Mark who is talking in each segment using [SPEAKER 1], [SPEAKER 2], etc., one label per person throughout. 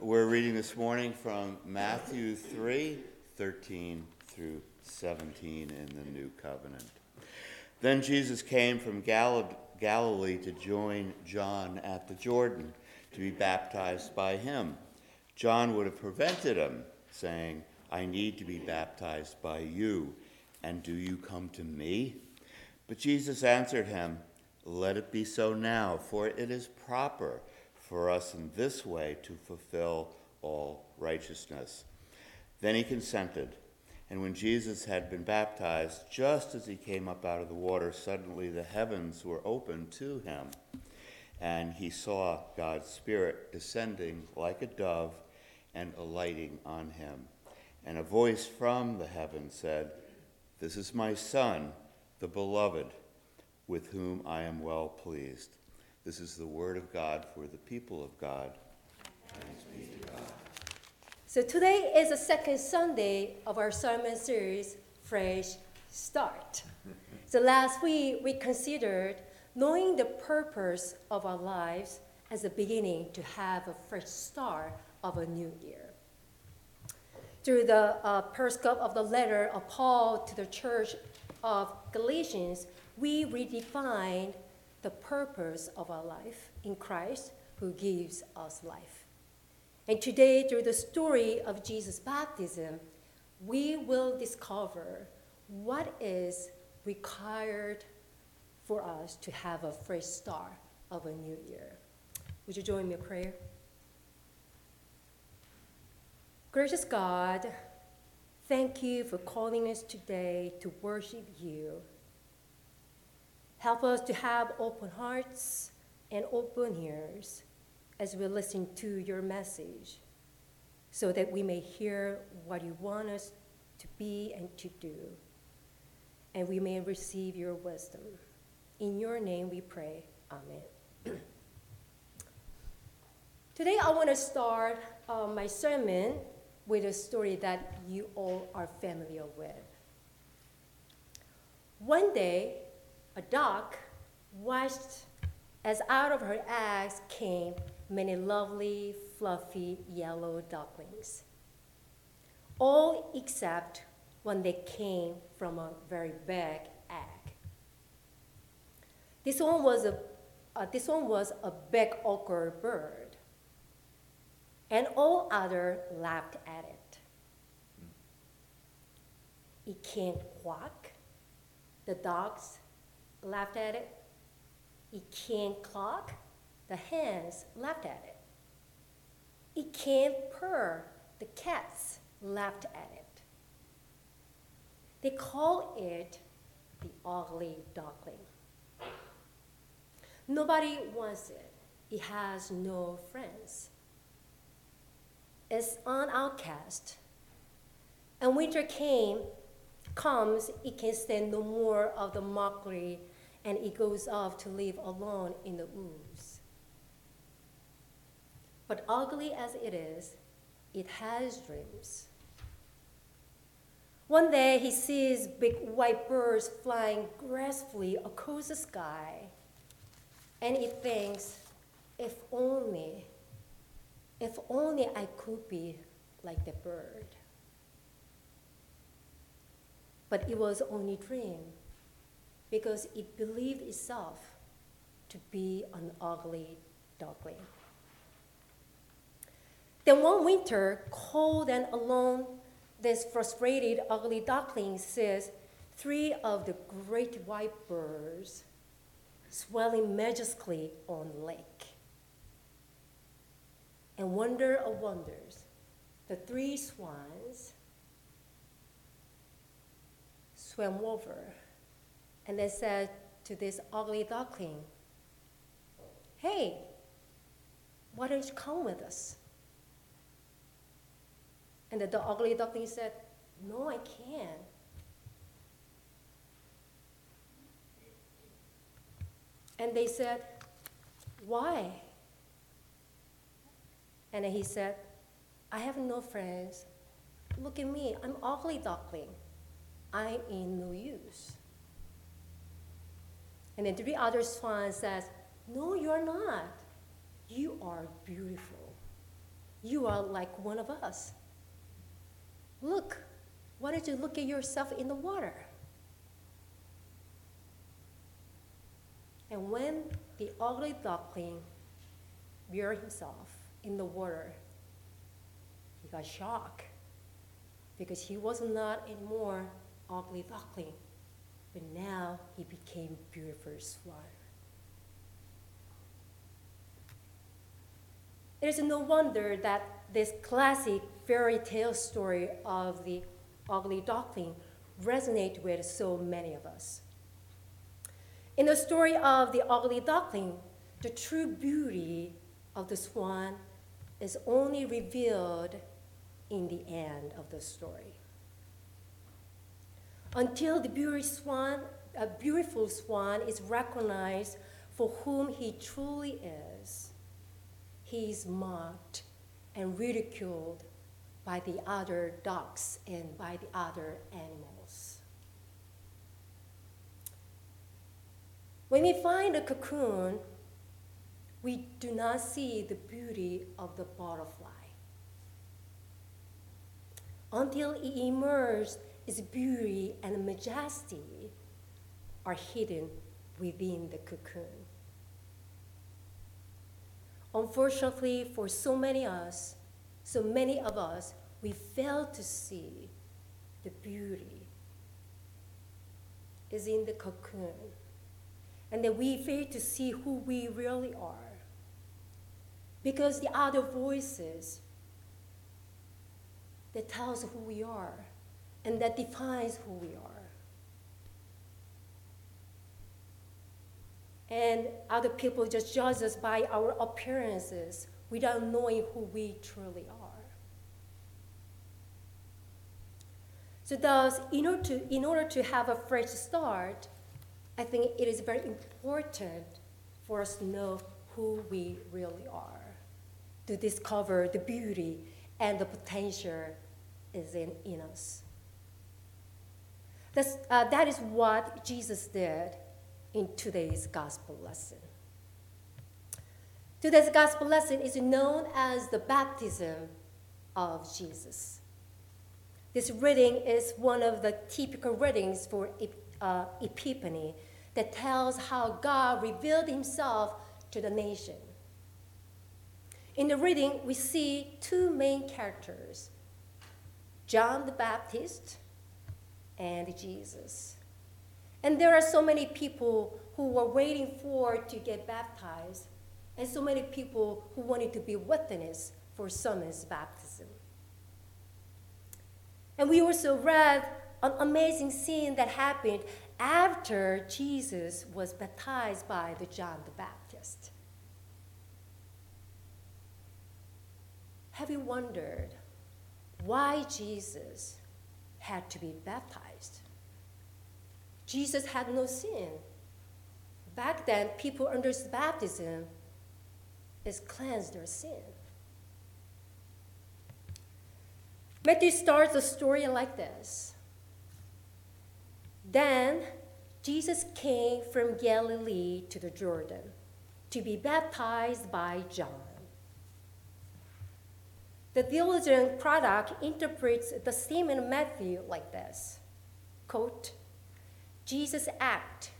[SPEAKER 1] We're reading this morning from Matthew 3 13 through 17 in the New Covenant. Then Jesus came from Gal- Galilee to join John at the Jordan to be baptized by him. John would have prevented him, saying, I need to be baptized by you, and do you come to me? But Jesus answered him, Let it be so now, for it is proper for us in this way to fulfill all righteousness. Then he consented. And when Jesus had been baptized, just as he came up out of the water, suddenly the heavens were opened to him. And he saw God's Spirit descending like a dove and alighting on him. And a voice from the heaven said, This is my Son, the beloved, with whom I am well pleased. This is the word of God for the people of God. Thanks be to God.
[SPEAKER 2] So today is the second Sunday of our sermon series, Fresh Start. so last week we considered knowing the purpose of our lives as a beginning to have a fresh start of a new year. Through the uh, periscope of the letter of Paul to the church of Galatians, we redefined the purpose of our life in Christ who gives us life. And today, through the story of Jesus' baptism, we will discover what is required for us to have a fresh start of a new year. Would you join me in prayer? Gracious God, thank you for calling us today to worship you. Help us to have open hearts and open ears as we listen to your message so that we may hear what you want us to be and to do, and we may receive your wisdom. In your name we pray. Amen. Today I want to start uh, my sermon with a story that you all are familiar with. One day, a duck watched as out of her eggs came many lovely, fluffy yellow ducklings. All except when they came from a very big egg. This one was a, uh, this one was a big ochre bird, and all other laughed at it. It can't quack. The dogs laughed at it. It can't cluck. The hens laughed at it. It can't purr. The cats laughed at it. They call it the ugly duckling. Nobody wants it. It has no friends. It's an outcast. And winter came, comes, it can stand no more of the mockery, and it goes off to live alone in the ooze. But ugly as it is, it has dreams. One day he sees big white birds flying gracefully across the sky, and he thinks, if only, if only I could be like the bird. But it was only dream because it believed itself to be an ugly duckling. Then one winter, cold and alone, this frustrated ugly duckling sees three of the great white birds swelling majestically on lake. And wonder of wonders, the three swans swam over and they said to this ugly duckling, Hey, why don't you come with us? And the, the ugly duckling said, No, I can't. And they said, Why? And he said, I have no friends. Look at me, I'm ugly duckling. I'm in no use. And then three other swans says, No, you're not. You are beautiful. You are like one of us. Look, why don't you look at yourself in the water? And when the ugly duckling buried himself in the water, he got shocked because he was not anymore ugly duckling, but now he became beautiful swan. It is no wonder that this classic fairy tale story of the ugly duckling resonates with so many of us. In the story of the ugly duckling, the true beauty of the swan is only revealed in the end of the story. Until the beautiful swan, a beautiful swan is recognized for whom he truly is, he is mocked and ridiculed by the other ducks and by the other animals. When we find a cocoon, we do not see the beauty of the butterfly. Until it emerges, its beauty and majesty are hidden within the cocoon. Unfortunately, for so many of us, so many of us, we fail to see the beauty is in the cocoon, and that we fail to see who we really are. Because the other voices that tells who we are and that defines who we are. And other people just judge us by our appearances without knowing who we truly are. So thus, in order to, in order to have a fresh start, I think it is very important for us to know who we really are, to discover the beauty and the potential is in, in us. That's, uh, that is what Jesus did in today's gospel lesson. Today's gospel lesson is known as the baptism of Jesus. This reading is one of the typical readings for uh, Epiphany that tells how God revealed himself to the nation. In the reading, we see two main characters John the Baptist and Jesus. And there are so many people who were waiting for to get baptized, and so many people who wanted to be witness for someone's baptism. And we also read an amazing scene that happened after Jesus was baptized by the John the Baptist. Have you wondered why Jesus had to be baptized? Jesus had no sin. Back then, people understood baptism is cleanse their sin. Matthew starts the story like this. Then Jesus came from Galilee to the Jordan to be baptized by John. The theologian product interprets the same in Matthew like this quote, Jesus' act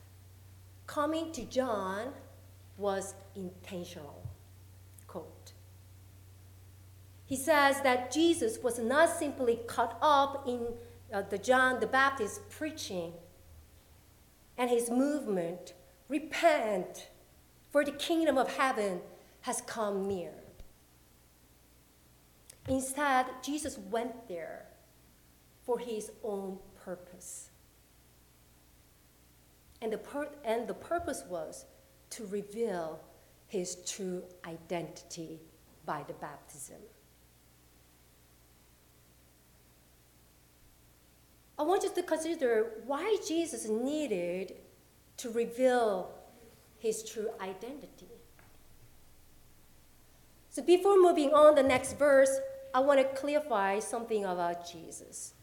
[SPEAKER 2] coming to John was intentional. Quote. He says that Jesus was not simply caught up in uh, the John the Baptist preaching and his movement, repent, for the kingdom of heaven has come near. Instead, Jesus went there for his own purpose. And the, pur- and the purpose was to reveal his true identity by the baptism. I want you to consider why Jesus needed to reveal his true identity. So before moving on the next verse, I want to clarify something about Jesus.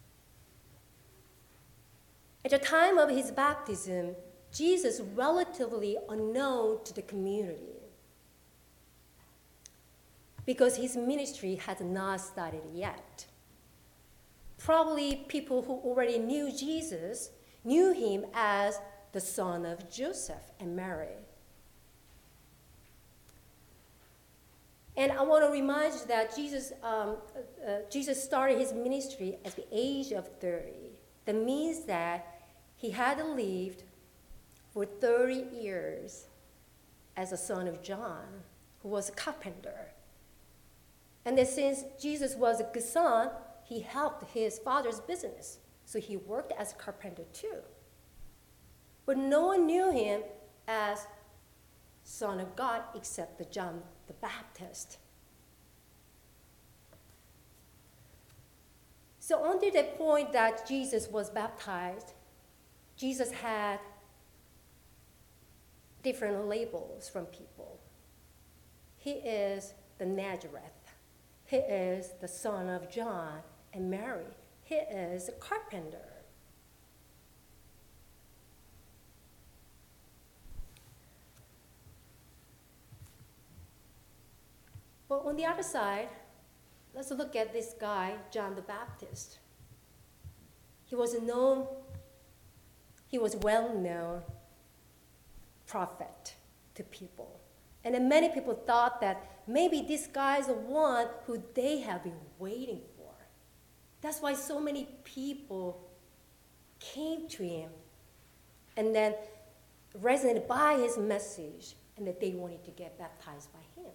[SPEAKER 2] At the time of his baptism, Jesus was relatively unknown to the community. because his ministry had not started yet. Probably people who already knew Jesus knew him as the son of Joseph and Mary. And I want to remind you that Jesus, um, uh, uh, Jesus started his ministry at the age of 30. That means that he had lived for 30 years as a son of John, who was a carpenter. And that since Jesus was a good son, he helped his father's business. So he worked as a carpenter too. But no one knew him as Son of God except the John the Baptist. So until the point that Jesus was baptized, Jesus had different labels from people. He is the Nazareth. He is the son of John and Mary. He is a carpenter. But on the other side, let's look at this guy, John the Baptist. He was known, he was well known prophet to people. And then many people thought that maybe this guy is the one who they have been waiting for. That's why so many people came to him and then resonated by his message and that they wanted to get baptized by him.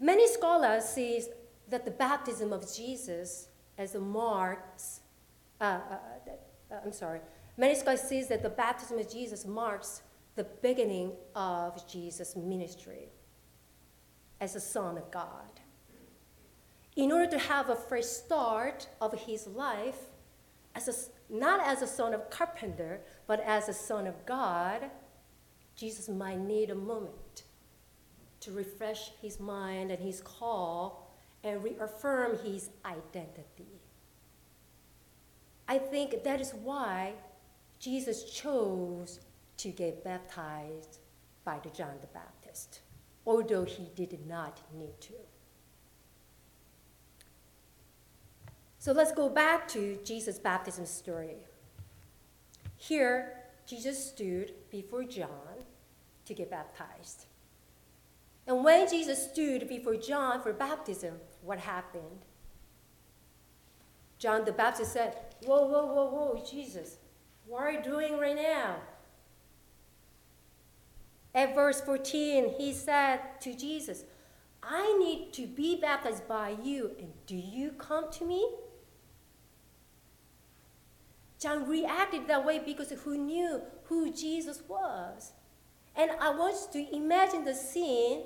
[SPEAKER 2] Many scholars see that the baptism of Jesus as marks, uh, uh, uh, I'm sorry, many scholars see that the baptism of Jesus marks the beginning of Jesus' ministry as a son of God. In order to have a fresh start of his life, as a, not as a son of carpenter, but as a son of God, Jesus might need a moment to refresh his mind and his call and reaffirm his identity. I think that is why Jesus chose to get baptized by the John the Baptist, although he did not need to. So let's go back to Jesus' baptism story. Here, Jesus stood before John to get baptized. And when Jesus stood before John for baptism, what happened? John the Baptist said, Whoa, whoa, whoa, whoa, Jesus, what are you doing right now? At verse 14, he said to Jesus, I need to be baptized by you, and do you come to me? John reacted that way because he knew who Jesus was. And I want you to imagine the scene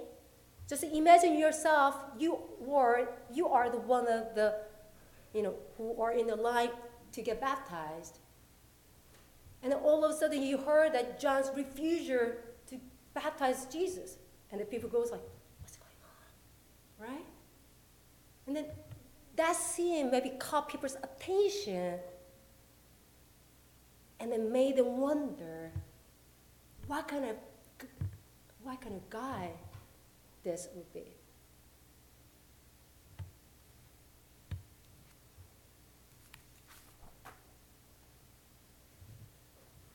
[SPEAKER 2] just imagine yourself, you were, you are the one of the, you know, who are in the line to get baptized. And all of a sudden you heard that John's refusal to baptize Jesus. And the people goes like, what's going on? Right? And then that scene maybe caught people's attention and it made them wonder what kind of what kind of guy this would be.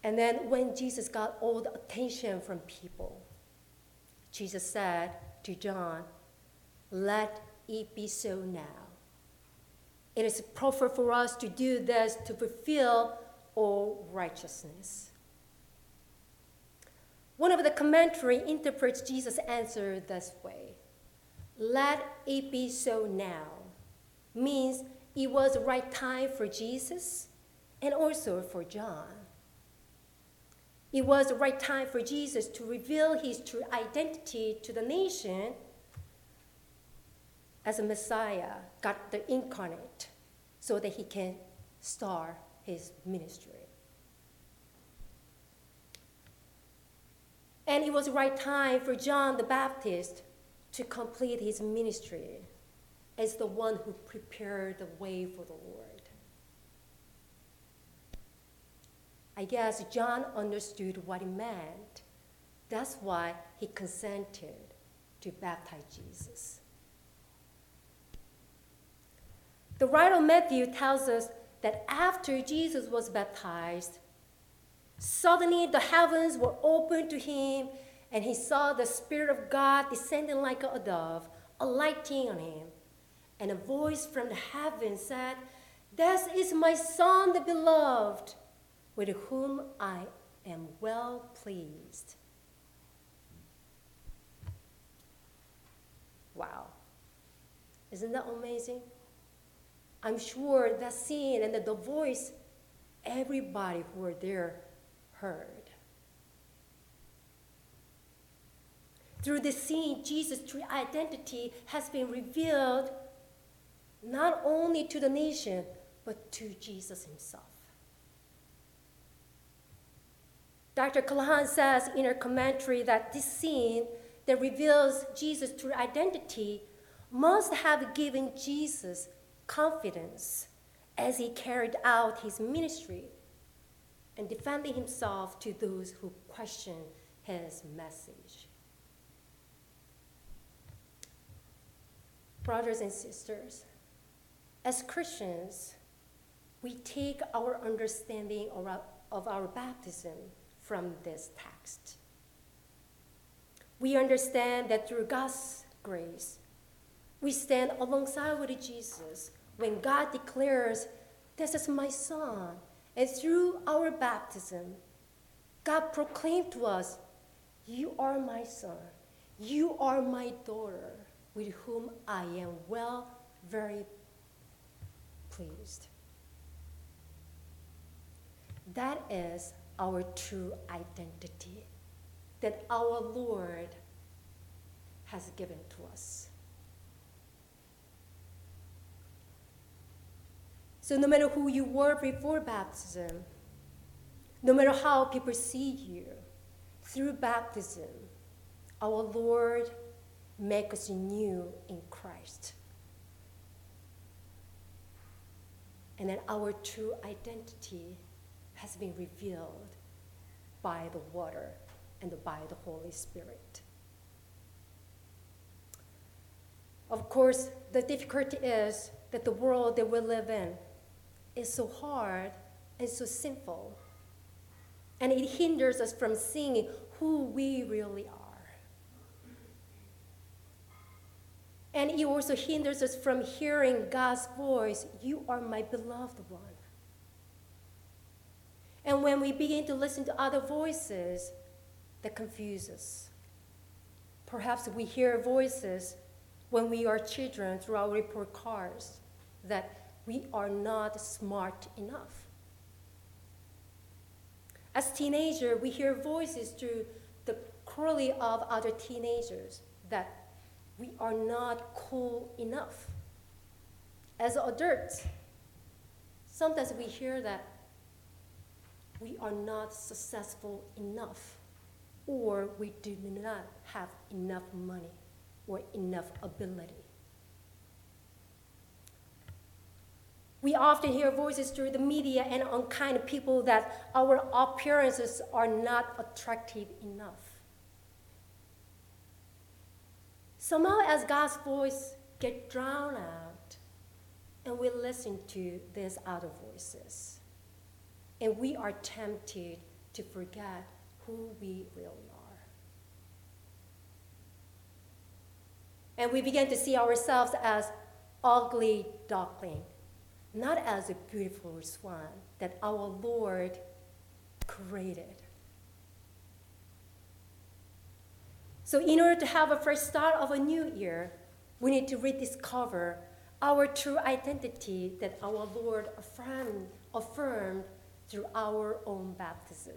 [SPEAKER 2] And then when Jesus got all the attention from people, Jesus said to John, Let it be so now. It is proper for us to do this to fulfill all righteousness. One of the commentary interprets Jesus' answer this way Let it be so now means it was the right time for Jesus and also for John. It was the right time for Jesus to reveal his true identity to the nation as a Messiah, God the incarnate, so that he can start his ministry. And it was the right time for John the Baptist to complete his ministry as the one who prepared the way for the Lord. I guess John understood what it meant That's why he consented to baptize Jesus. The writer of Matthew tells us that after Jesus was baptized, suddenly the heavens were opened to him, and he saw the Spirit of God descending like a dove, alighting on him. And a voice from the heavens said, This is my Son, the beloved, with whom I am well pleased. Wow. Isn't that amazing? I'm sure that scene and the voice, everybody who were there heard. Through this scene, Jesus' true identity has been revealed not only to the nation, but to Jesus himself. Dr. Kahlon says in her commentary that this scene that reveals Jesus' true identity must have given Jesus confidence as he carried out his ministry and defending himself to those who question his message. Brothers and sisters, as Christians, we take our understanding of our baptism from this text. We understand that through God's grace, we stand alongside with Jesus when God declares, This is my son. And through our baptism, God proclaimed to us, You are my son. You are my daughter, with whom I am well, very pleased. That is our true identity that our Lord has given to us. So, no matter who you were before baptism, no matter how people see you, through baptism, our Lord makes us new in Christ. And then our true identity has been revealed by the water and by the Holy Spirit. Of course, the difficulty is that the world that we live in is so hard and so simple. And it hinders us from seeing who we really are. And it also hinders us from hearing God's voice You are my beloved one. And when we begin to listen to other voices that confuse us, perhaps we hear voices when we are children through our report cards that we are not smart enough. As teenagers, we hear voices through the quarrel of other teenagers that we are not cool enough. As adults, sometimes we hear that we are not successful enough or we do not have enough money or enough ability. We often hear voices through the media and unkind people that our appearances are not attractive enough. Somehow, as God's voice get drowned out, and we listen to these other voices, and we are tempted to forget who we really are. And we begin to see ourselves as ugly duckling not as a beautiful swan that our Lord created. So, in order to have a fresh start of a new year, we need to rediscover our true identity that our Lord affirmed, affirmed through our own baptism.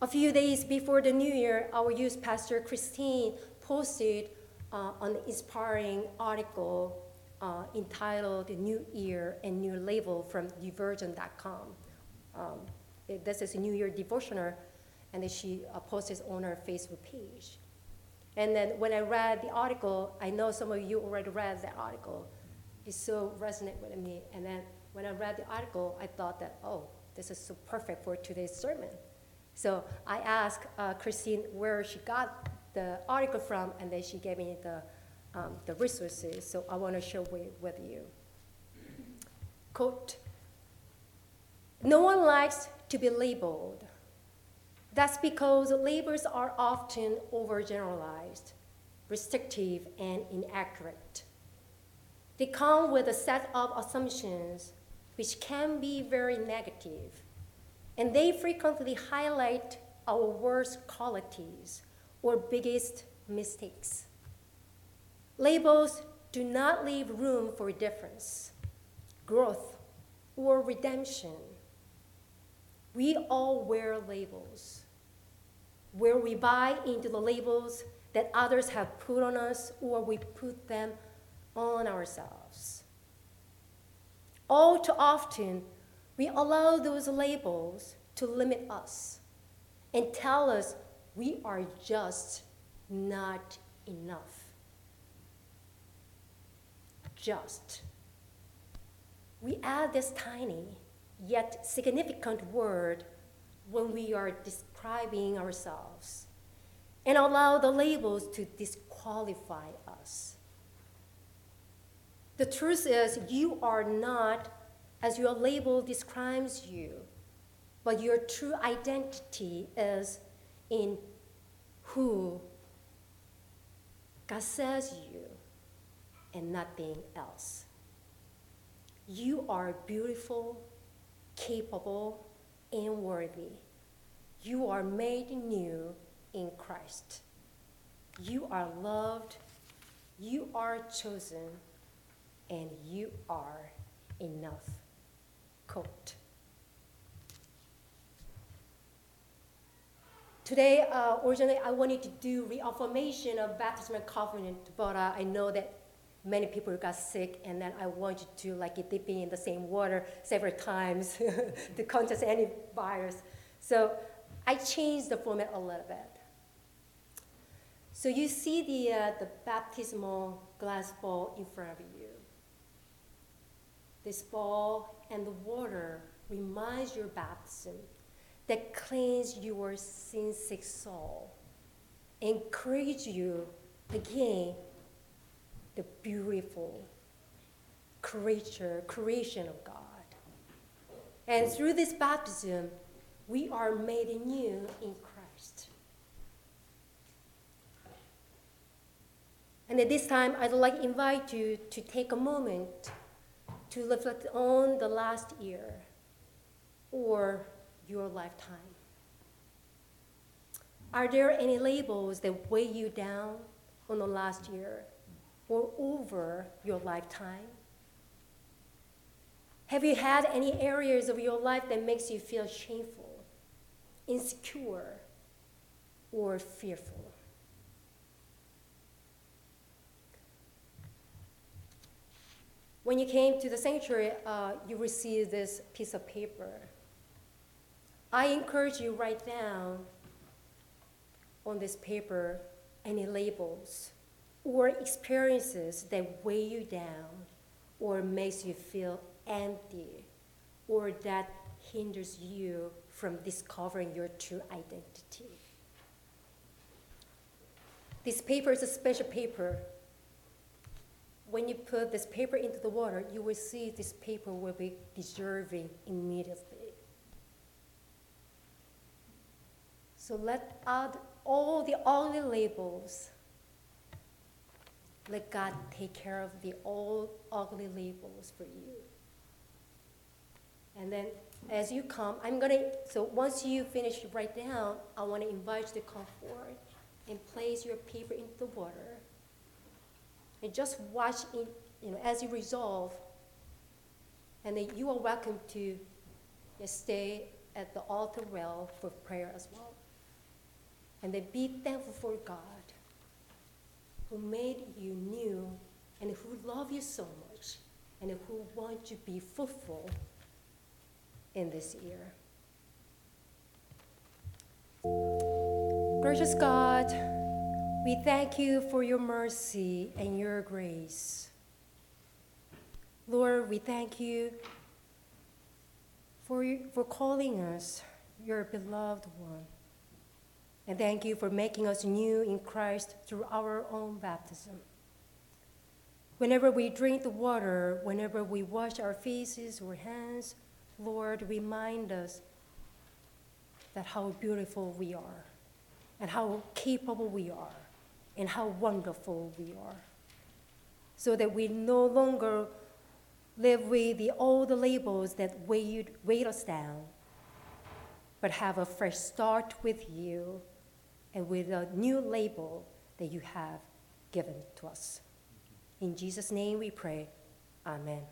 [SPEAKER 2] A few days before the new year, our youth pastor Christine posted uh, an inspiring article uh, entitled New Year and New Label from Divergent.com. Um, this is a New Year devotional, and then she uh, posted on her Facebook page. And then when I read the article, I know some of you already read that article. It so resonated with me. And then when I read the article, I thought that, oh, this is so perfect for today's sermon. So I asked uh, Christine where she got the article from, and then she gave me the, um, the resources. So I want to share with, with you. Quote No one likes to be labeled. That's because labels are often overgeneralized, restrictive, and inaccurate. They come with a set of assumptions which can be very negative, and they frequently highlight our worst qualities or biggest mistakes. Labels do not leave room for difference, growth, or redemption. We all wear labels, where we buy into the labels that others have put on us or we put them on ourselves. All too often, we allow those labels to limit us and tell us we are just not enough. Just. We add this tiny yet significant word when we are describing ourselves and allow the labels to disqualify us. The truth is, you are not as your label describes you, but your true identity is in who God says you and nothing else. You are beautiful, capable, and worthy. You are made new in Christ. You are loved, you are chosen, and you are enough. Quote. Today, uh, originally, I wanted to do reaffirmation of baptism and covenant, but uh, I know that many people got sick, and then I wanted to like dip in the same water several times to contest any virus. So I changed the format a little bit. So you see the, uh, the baptismal glass ball in front of you. This ball and the water reminds your baptism that cleans your sin-sick soul, encourage you again the beautiful creature, creation of God. And through this baptism, we are made new in Christ. And at this time, I'd like to invite you to take a moment to reflect on the last year or your lifetime. Are there any labels that weigh you down on the last year or over your lifetime? Have you had any areas of your life that makes you feel shameful, insecure, or fearful? When you came to the sanctuary, uh, you received this piece of paper. I encourage you write down on this paper any labels or experiences that weigh you down or makes you feel empty or that hinders you from discovering your true identity. This paper is a special paper. When you put this paper into the water, you will see this paper will be dissolving immediately. So let out all the ugly labels. Let God take care of the old ugly labels for you. And then as you come, I'm gonna, so once you finish write down, I wanna invite you to come forward and place your paper into the water. And just watch in, you know, as you resolve. And then you are welcome to stay at the altar rail for prayer as well. And then be thankful for God who made you new and who love you so much and who want to be fruitful in this year. Gracious God, we thank you for your mercy and your grace. Lord, we thank you for, for calling us your beloved one. And thank you for making us new in Christ through our own baptism. Whenever we drink the water, whenever we wash our faces or hands, Lord, remind us that how beautiful we are, and how capable we are, and how wonderful we are. So that we no longer live with the old labels that weighed, weighed us down, but have a fresh start with you and with a new label that you have given to us. In Jesus' name we pray. Amen.